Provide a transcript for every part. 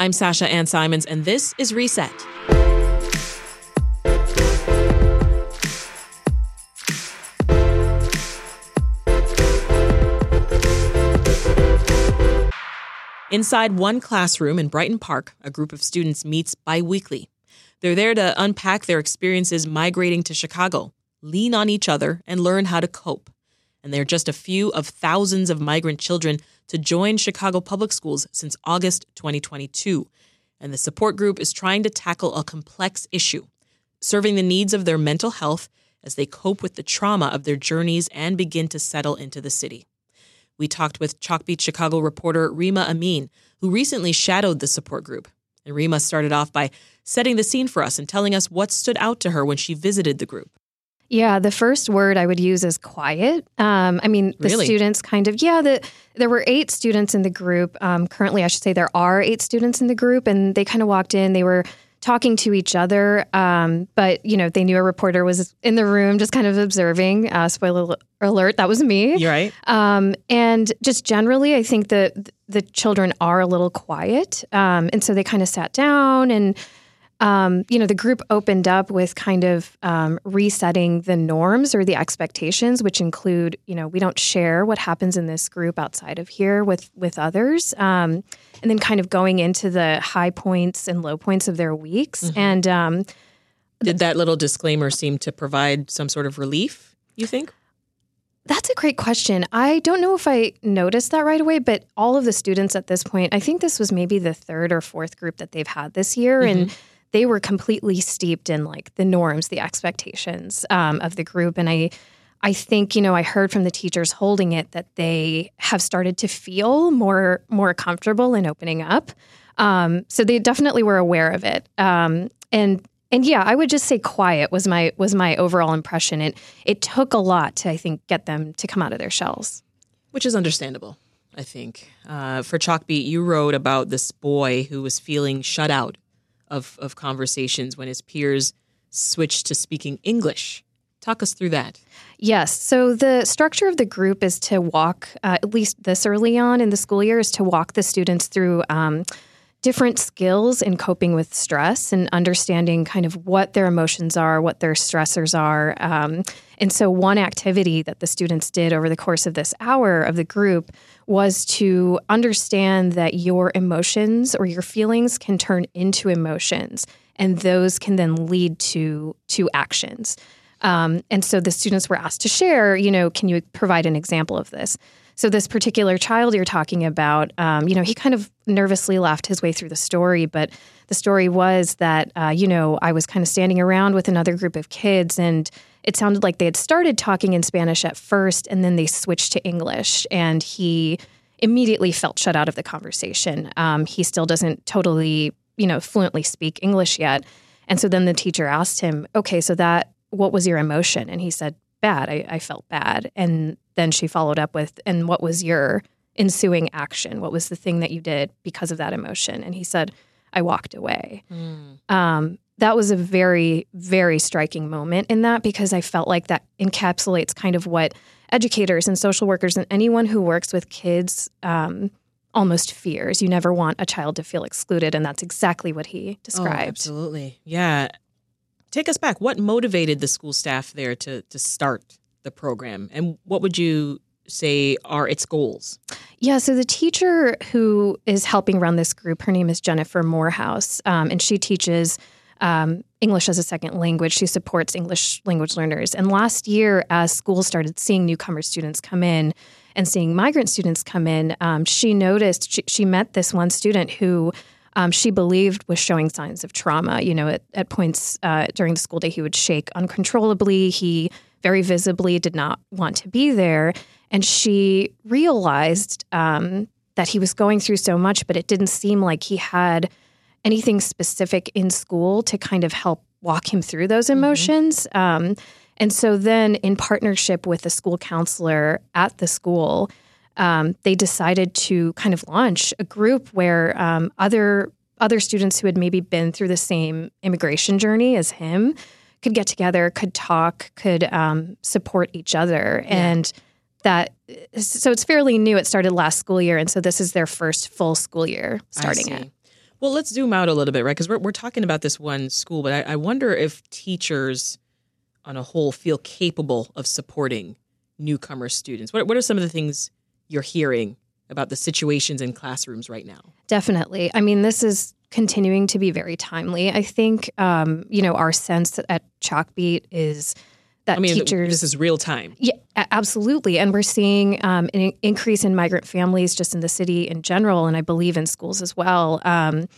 I'm Sasha Ann Simons, and this is Reset. Inside one classroom in Brighton Park, a group of students meets biweekly. They're there to unpack their experiences migrating to Chicago, lean on each other, and learn how to cope. And they're just a few of thousands of migrant children to join Chicago Public Schools since August 2022. And the support group is trying to tackle a complex issue, serving the needs of their mental health as they cope with the trauma of their journeys and begin to settle into the city. We talked with Chalkbeat Chicago reporter Reema Amin, who recently shadowed the support group. And Reema started off by setting the scene for us and telling us what stood out to her when she visited the group. Yeah, the first word I would use is quiet. Um, I mean, the Really? students kind of, yeah, the, there were eight students in the group. Um, currently, I should say there are eight students in the group, and they kind of walked in. They were talking to each other, um, but, you know, they knew a reporter was in the room just kind of observing. Uh, spoiler alert, that was me. You're right. Um, and just generally, I think the the children are a little quiet, um, and so they kind of sat down, and um, you know, the group opened up with kind of um, resetting the norms or the expectations, which include, you know, we don't share what happens in this group outside of here with with others, um, and then kind of going into the high points and low points of their weeks, and um, Did that little disclaimer seem to provide some sort of relief, you think? That's a great question. I don't know if I noticed that right away, but all of the students at this point, I think this was maybe the third or fourth group that they've had this year, and they were completely steeped in like the norms, the expectations um, of the group, and I. I think you know I heard from the teachers holding it that they have started to feel more more comfortable in opening up. Um, so they definitely were aware of it. Um, and and yeah, I would just say quiet was my was my overall impression. It it took a lot to I think get them to come out of their shells. Which is understandable, I think. Uh, for Chalkbeat, you wrote about this boy who was feeling shut out of, of conversations when his peers switched to speaking English. Talk us through that. Yes. So the structure of the group is to walk, uh, at least this early on in the school year, is to walk the students through um, different skills in coping with stress and understanding kind of what their emotions are, what their stressors are. Um, and so, one activity that the students did over the course of this hour of the group was to understand that your emotions or your feelings can turn into emotions, and those can then lead to to actions. Um, and so the students were asked to share, you know, can you provide an example of this? So this particular child you're talking about, um, you know, he kind of nervously laughed his way through the story, but the story was that, uh, you know, I was kind of standing around with another group of kids and it sounded like they had started talking in Spanish at first and then they switched to English and he immediately felt shut out of the conversation. Um, he still doesn't totally, you know, fluently speak English yet. And so then the teacher asked him, okay, so that, what was your emotion? And he said, bad. I, I felt bad. And then she followed up with, and what was your ensuing action? What was the thing that you did because of that emotion? And he said, I walked away. Um, that was a very, very striking moment in that because I felt like that encapsulates kind of what educators and social workers and anyone who works with kids um, almost fears. You never want a child to feel excluded, and that's exactly what he Oh, described. absolutely. Yeah. Take us back. What motivated the school staff there to, to start the program? And what would you say are its goals? Yeah, so the teacher who is helping run this group, her name is Jennifer Morehouse, um, and she teaches um, English as a second language. She supports English language learners. And last year, as schools started seeing newcomer students come in and seeing migrant students come in, um, she noticed she, she, met this one student who. Um, she believed was showing signs of trauma. You know, at, at points uh, during the school day, he would shake uncontrollably. He very visibly did not want to be there. And she realized um, that he was going through so much, but it didn't seem like he had anything specific in school to kind of help walk him through those mm-hmm. emotions. Mm-hmm. Um, and so then, in partnership with the school counselor at the school, um, they decided to kind of launch a group where um, other other students who had maybe been through the same immigration journey as him could get together, could talk, could um, support each other, yeah. and that so it's fairly new. It started last school year, and so this is their first full school year starting it. Well, let's zoom out a little bit, right? Because we're, we're talking about this one school, but I, I wonder if teachers on a whole feel capable of supporting newcomer students. What, what are some of the things you're hearing about the situations in classrooms right now? Definitely. I mean, this is continuing to be very timely. I think, um, you know, our sense at Chalkbeat is that I mean, teachers. This is real time. Yeah, absolutely. And we're seeing um, an increase in migrant families just in the city in general, and I believe in schools as well. Um,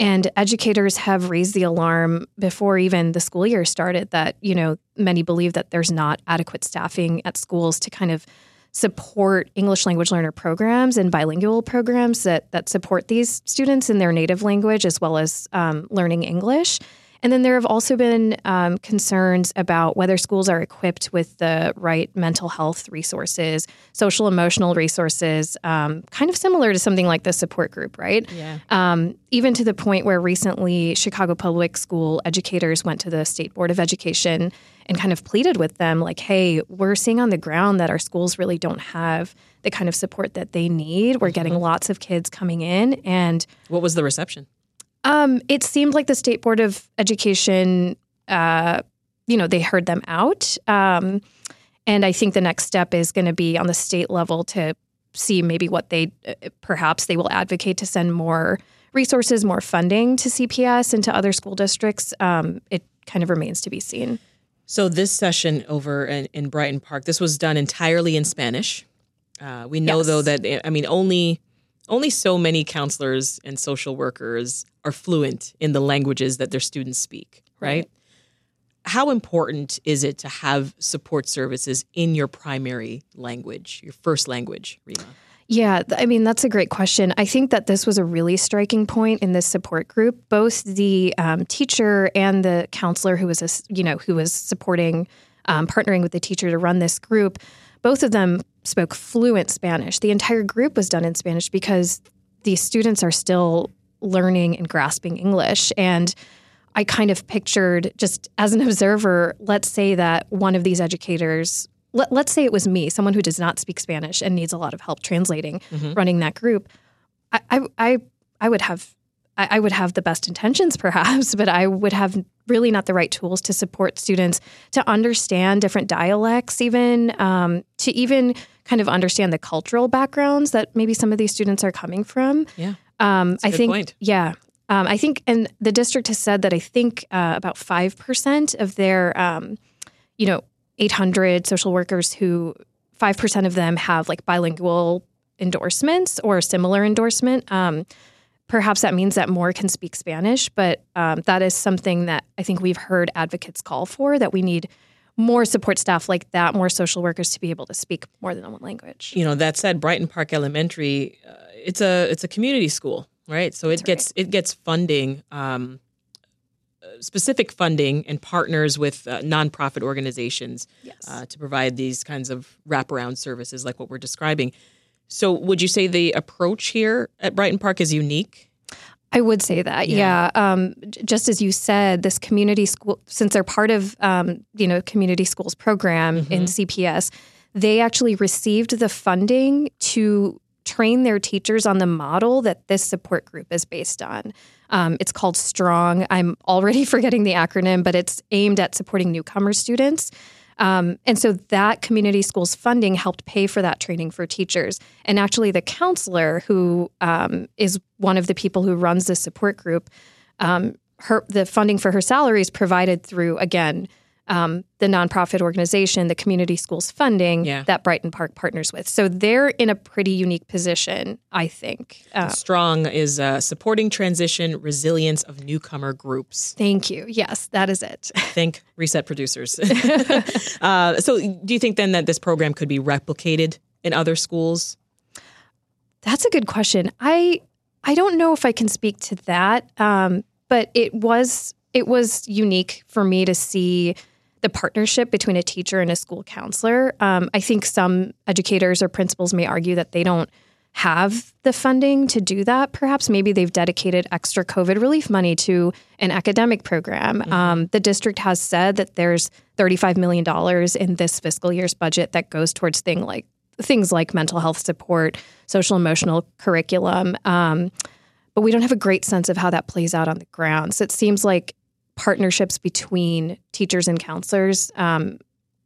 and educators have raised the alarm before even the school year started that, you know, many believe that there's not adequate staffing at schools to kind of support English language learner programs and bilingual programs that, that support these students in their native language as well as um, learning English. And then there have also been um, concerns about whether schools are equipped with the right mental health resources, social emotional resources, um, kind of similar to something like the support group, right? Yeah. Um, even to the point where recently Chicago Public School educators went to the State Board of Education and kind of pleaded with them, like, hey, we're seeing on the ground that our schools really don't have the kind of support that they need. We're getting mm-hmm. lots of kids coming in. And what was the reception? Um, it seemed like the state board of education, uh, you know, they heard them out, um, and I think the next step is going to be on the state level to see maybe what they uh, perhaps they will advocate to send more resources, more funding to CPS and to other school districts. Um, it kind of remains to be seen. So this session over in, in Brighton Park, this was done entirely in Spanish. Uh, we know yes. though that I mean only only so many counselors and social workers are fluent in the languages that their students speak, right? right? How important is it to have support services in your primary language, your first language, Reema? Yeah, I mean, that's a great question. I think that this was a really striking point in this support group. Both the um, teacher and the counselor who was, a, you know, who was supporting, um, partnering with the teacher to run this group, both of them spoke fluent Spanish. The entire group was done in Spanish because these students are still learning and grasping English. And I kind of pictured just as an observer, let's say that one of these educators, let, us say it was me, someone who does not speak Spanish and needs a lot of help translating, mm-hmm. running that group. I, I, I, I would have I, I would have the best intentions, perhaps, but I would have really not the right tools to support students to understand different dialects, even um, to even kind of understand the cultural backgrounds that maybe some of these students are coming from. Yeah, um, I think. Point. Yeah, um, I think, and the district has said that I think uh, about five percent of their, um, you know, eight hundred social workers who five percent of them have like bilingual endorsements or similar endorsement. Um, Perhaps that means that more can speak Spanish, but um, that is something that I think we've heard advocates call for that we need more support staff like that, more social workers to be able to speak more than one language. You know, that said, Brighton Park Elementary, uh, it's a it's a community school, right? So it That's gets right. it gets funding, um, specific funding, and partners with uh, nonprofit organizations yes. uh, to provide these kinds of wraparound services, like what we're describing. So, would you say the approach here at Brighton Park is unique? I would say that, yeah. yeah. Um, just as you said, this community school, since they're part of, um, you know, community schools program mm-hmm. in CPS, they actually received the funding to train their teachers on the model that this support group is based on. Um, it's called Strong. I'm already forgetting the acronym, but it's aimed at supporting newcomer students. Um, and so that community schools funding helped pay for that training for teachers. And actually, the counselor who um, is one of the people who runs this support group, um, her the funding for her salary is provided through again um, the nonprofit organization, the community schools funding Yeah. that Brighton Park partners with. So they're in a pretty unique position, I think. Uh, Strong is uh, supporting transition resilience of newcomer groups. thank you. Yes, that is it. Think reset producers. uh, so, do you think then that this program could be replicated in other schools? That's a good question. I I don't know if I can speak to that, um, but it was it was unique for me to see the partnership between a teacher and a school counselor. Um, I think some educators or principals may argue that they don't have the funding to do that. Perhaps maybe they've dedicated extra COVID relief money to an academic program. Um, the district has said that there's $35 million in this fiscal year's budget that goes towards thing like things like mental health support, social emotional curriculum. Um, but we don't have a great sense of how that plays out on the ground. So it seems like partnerships between teachers and counselors, um,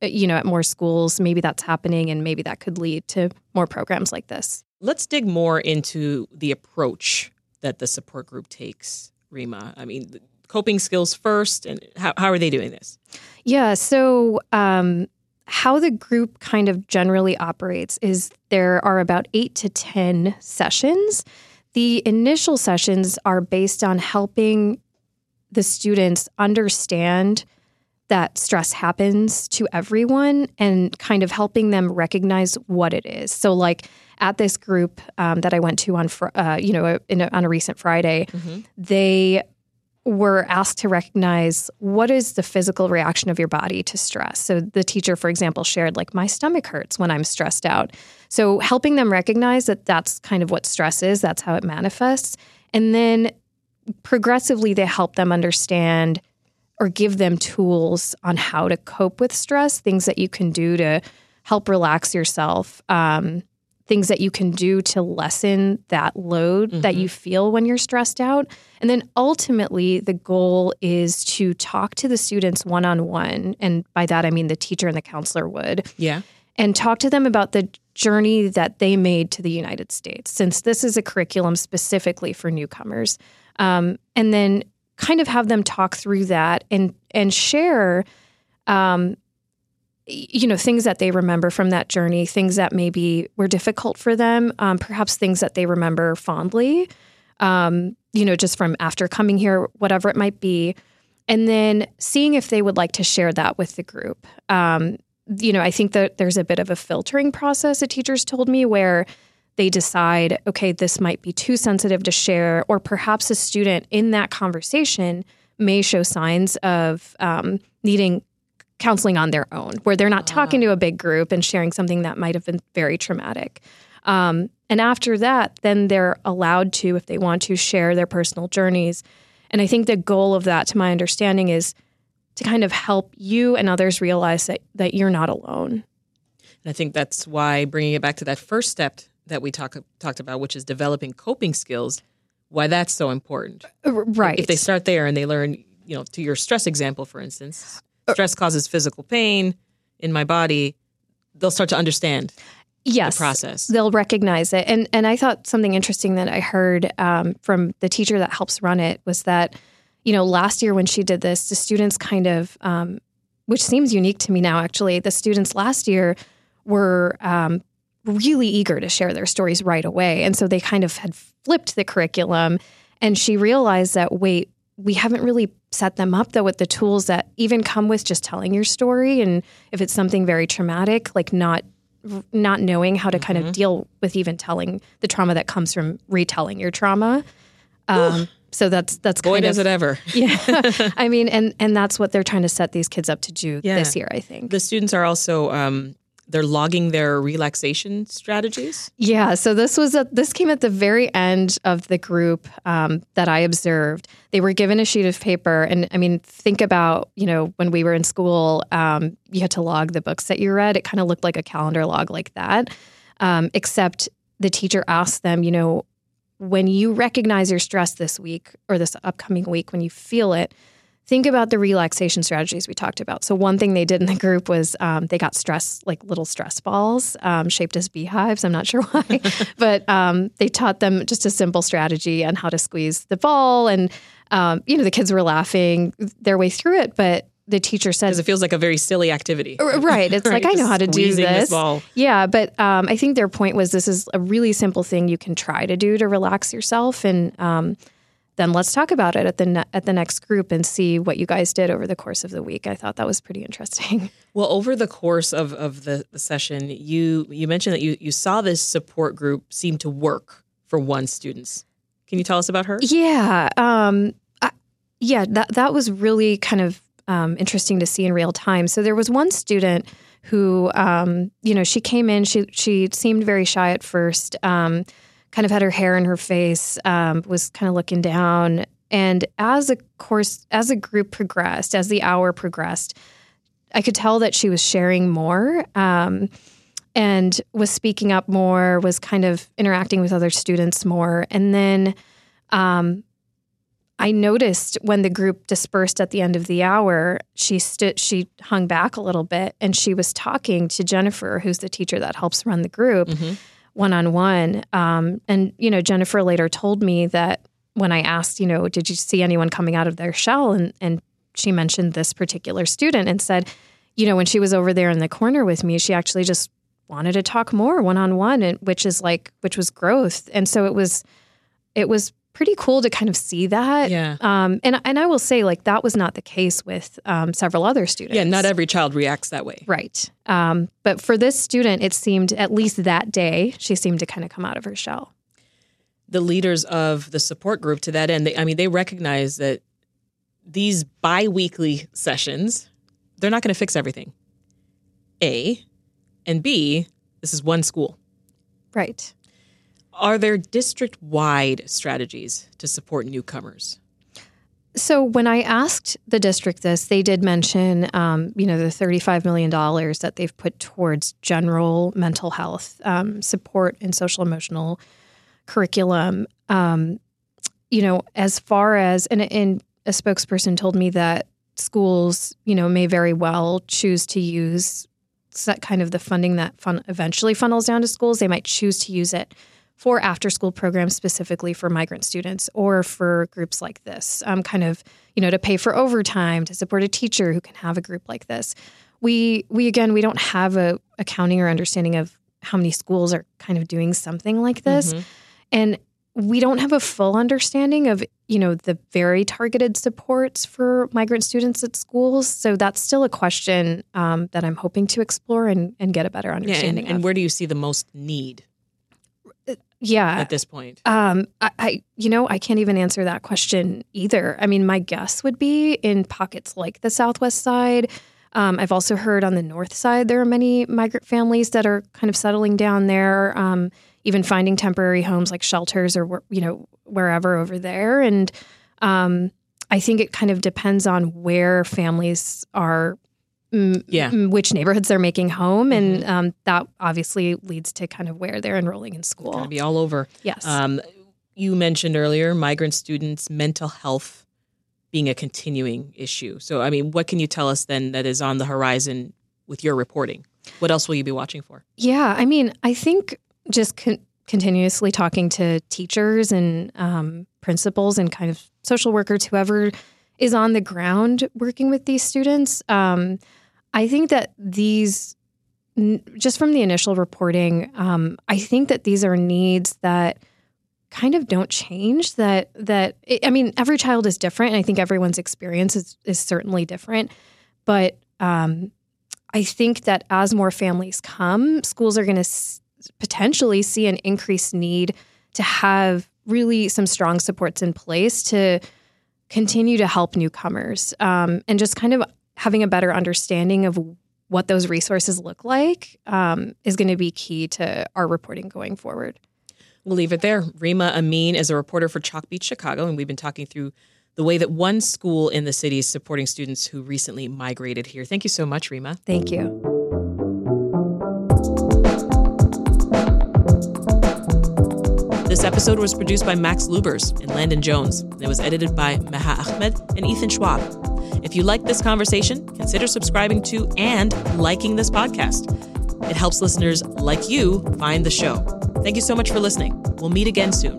you know, at more schools, maybe that's happening and maybe that could lead to more programs like this. Let's dig more into the approach that the support group takes, Reema. I mean, coping skills first, and how, how are they doing this? Yeah. So, um, how the group kind of generally operates is there are about eight to 10 sessions. The initial sessions are based on helping the students understand that stress happens to everyone and kind of helping them recognize what it is. So, like at this group um, that I went to on, fr- uh, you know, in a, on a recent Friday, they were asked to recognize what is the physical reaction of your body to stress. So the teacher, for example, shared like my stomach hurts when I'm stressed out. So helping them recognize that that's kind of what stress is, that's how it manifests, and then progressively they help them understand or give them tools on how to cope with stress, things that you can do to help relax yourself. Um, things that you can do to lessen that load that you feel when you're stressed out. And then ultimately, the goal is to talk to the students one on one. And by that, I mean the teacher and the counselor would, Yeah. and talk to them about the journey that they made to the United States, since this is a curriculum specifically for newcomers. Um, and then kind of have them talk through that and and share um, you know things that they remember from that journey things that maybe were difficult for them um, perhaps things that they remember fondly um, you know just from after coming here whatever it might be. And then seeing if they would like to share that with the group. Um, you know i think that there's a bit of a filtering process that teachers told me where they decide okay this might be too sensitive to share or perhaps a student in that conversation may show signs of um, needing counseling on their own, where they're not talking to a big group and sharing something that might have been very traumatic. Um, and after that, then they're allowed to, if they want to, share their personal journeys. And I think the goal of that, to my understanding, is to kind of help you and others realize that that you're not alone. And I think that's why bringing it back to that first step that we talk, talked about, which is developing coping skills, why that's so important. Right. If they start there and they learn, you know, to your stress example, for instance, Uh, stress causes physical pain in my body, they'll start to understand yes. the process. they'll recognize it. And and I thought something interesting that I heard um, from the teacher that helps run it was that, you know, last year when she did this, the students kind of, um, which seems unique to me now, actually, the students last year were um, really eager to share their stories right away, and so they kind of had flipped the curriculum. And she realized that wait, we haven't really set them up though with the tools that even come with just telling your story, and if it's something very traumatic, like not not knowing how to kind Mm-hmm. of deal with even telling the trauma that comes from retelling your trauma. Um, so that's that's Boy, kind does of it ever. yeah. I mean, and and that's what they're trying to set these kids up to do Yeah. this year. I think. The students are also um, they're logging their relaxation strategies. Yeah, so this was a, this came at the very end of the group um, that I observed. They were given a sheet of paper, and I mean, think about you know when we were in school, um, you had to log the books that you read. It kind of looked like a calendar log like that, um, except the teacher asked them, you know, when you recognize your stress this week or this upcoming week, when you feel it, think about the relaxation strategies we talked about. So one thing they did in the group was um, they got stress, like little stress balls um, shaped as beehives. I'm not sure why, but um, they taught them just a simple strategy on how to squeeze the ball. And, um, you know, the kids were laughing their way through it, but the teacher said because it feels like a very silly activity right it's right? like i know how to do this, this yeah but um, i think their point was this is a really simple thing you can try to do to relax yourself and um, then let's talk about it at the ne- at the next group and see what you guys did over the course of the week. I thought that was pretty interesting. Well, over the course of, of the, the session, you you mentioned that you, you saw this support group seem to work for one students. Can you tell us about her? Yeah, um, I, yeah, that that was really kind of um, interesting to see in real time. So there was one student who, um, you know, she came in. She she seemed very shy at first. Kind of had her hair in her face, um, was kind of looking down. And as a course, as a group progressed, as the hour progressed, I could tell that she was sharing more um, and was speaking up more, was kind of interacting with other students more. And then um, I noticed when the group dispersed at the end of the hour, she stood, she hung back a little bit, and she was talking to Jennifer, who's the teacher that helps run the group. Mm-hmm one on one. And, you know, Jennifer later told me that when I asked, you know, did you see anyone coming out of their shell? And, and she mentioned this particular student and said, you know, when she was over there in the corner with me, she actually just wanted to talk more one on one, which is like, which was growth. And so it was, it was pretty cool to kind of see that. Yeah. Um, and and I will say like that was not the case with um, several other students. Yeah, not every child reacts that way. Right. Um, but for this student, it seemed at least that day she seemed to kind of come out of her shell. The leaders of the support group to that end, they, I mean, they recognize that these biweekly sessions, they're not going to fix everything. A, and B, this is one school. Right. Are there district wide strategies to support newcomers? So when I asked the district this, they did mention, um, you know, the thirty-five million dollars that they've put towards general mental health um, support and social emotional curriculum. Um, you know, as far as and, and a spokesperson told me that schools, you know, may very well choose to use that kind of the funding that fun eventually funnels down to schools. They might choose to use it for after school programs specifically for migrant students or for groups like this, um, kind of, you know, to pay for overtime to support a teacher who can have a group like this. We, we again, we don't have a accounting or understanding of how many schools are kind of doing something like this. Mm-hmm. And we don't have a full understanding of you know the very targeted supports for migrant students at schools so that's still a question um, that i'm hoping to explore and, and get a better understanding yeah, and, and, where do you see the most need yeah. at this point. Um, I, I, you know i can't even answer that question either. I mean my guess would be in pockets like the southwest side. Um, i've also heard on the north side there are many migrant families that are kind of settling down there um, even finding temporary homes like shelters or you know wherever over there. And um, i think it kind of depends on where families are yeah. which neighborhoods they're making home, and mm-hmm. um, that obviously leads to kind of where they're enrolling in school. It's be all over. Yes. Um, you mentioned earlier migrant students' mental health being a continuing issue. So, I mean, what can you tell us then that is on the horizon with your reporting? What else will you be watching for? Yeah, I mean, I think just con- continuously talking to teachers and um, principals and kind of social workers, whoever is on the ground working with these students. Um, I think that these, just from the initial reporting, um, I think that these are needs that kind of don't change. That that I mean, every child is different, and I think everyone's experience is, is certainly different. But um, I think that as more families come, schools are going to s- potentially see an increased need to have really some strong supports in place to continue to help newcomers um, and just kind of having a better understanding of what those resources look like um, is going to be key to our reporting going forward. We'll leave it there. Reema Amin is a reporter for Chalkbeat, Chicago, and we've been talking through the way that one school in the city is supporting students who recently migrated here. Thank you so much, Reema. Thank you. This episode was produced by Max Lubers and Landon Jones. It was edited by Meha Ahmed and Ethan Schwab. If you like this conversation, consider subscribing to and liking this podcast. It helps listeners like you find the show. Thank you so much for listening. We'll meet again soon.